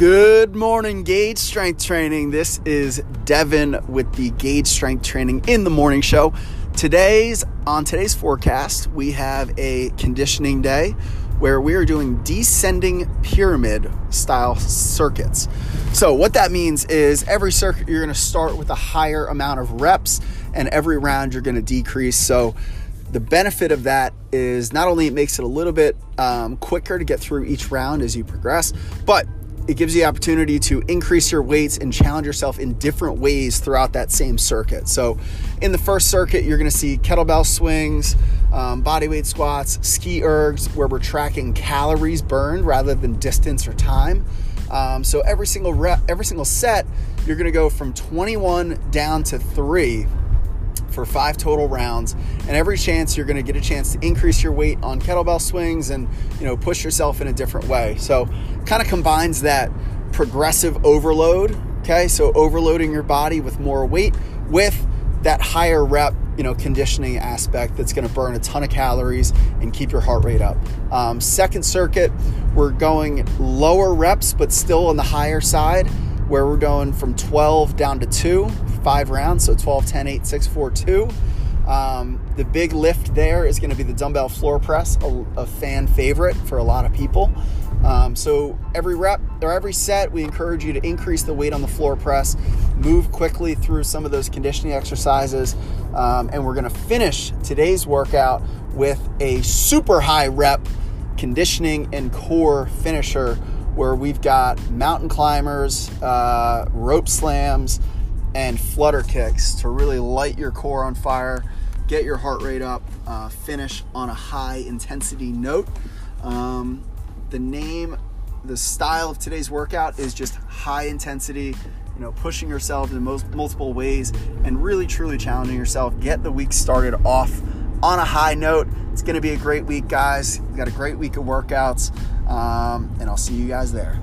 Good morning, Gauge Strength Training. This is Devin with the Gauge Strength Training in the Morning Show. Today's on today's forecast, we have a conditioning day where we are doing descending pyramid style circuits. So, what that means is every circuit you're going to start with a higher amount of reps, and every round you're going to decrease. So, the benefit of that is not only it makes it a little bit um, quicker to get through each round as you progress, but it gives you the opportunity to increase your weights and challenge yourself in different ways throughout that same circuit. So, in the first circuit, you're going to see kettlebell swings, um, bodyweight squats, ski ergs, where we're tracking calories burned rather than distance or time. Um, so every single rep, every single set, you're going to go from 21 down to three for five total rounds. And every chance you're going to get a chance to increase your weight on kettlebell swings and you know push yourself in a different way. So kind of combines that progressive overload okay? So overloading your body with more weight with that higher rep you know conditioning aspect that's going to burn a ton of calories and keep your heart rate up. Um, second circuit we're going lower reps but still on the higher side where we're going from 12 down to 2, five rounds, so 12, 10, 8, 6, 4, 2. Um, the big lift there is going to be the dumbbell floor press, a, a fan favorite for a lot of people. Um, so every rep or every set, we encourage you to increase the weight on the floor press, move quickly through some of those conditioning exercises, um, and we're going to finish today's workout with a super high rep conditioning and core finisher where we've got mountain climbers, uh, rope slams, and flutter kicks to really light your core on fire, get your heart rate up, uh, finish on a high intensity note. Um, the name, the style of today's workout is just high intensity. You know, pushing yourself in most multiple ways and really truly challenging yourself. Get the week started off on a high note. It's going to be a great week, guys. We've got a great week of workouts. Um, and I'll see you guys there.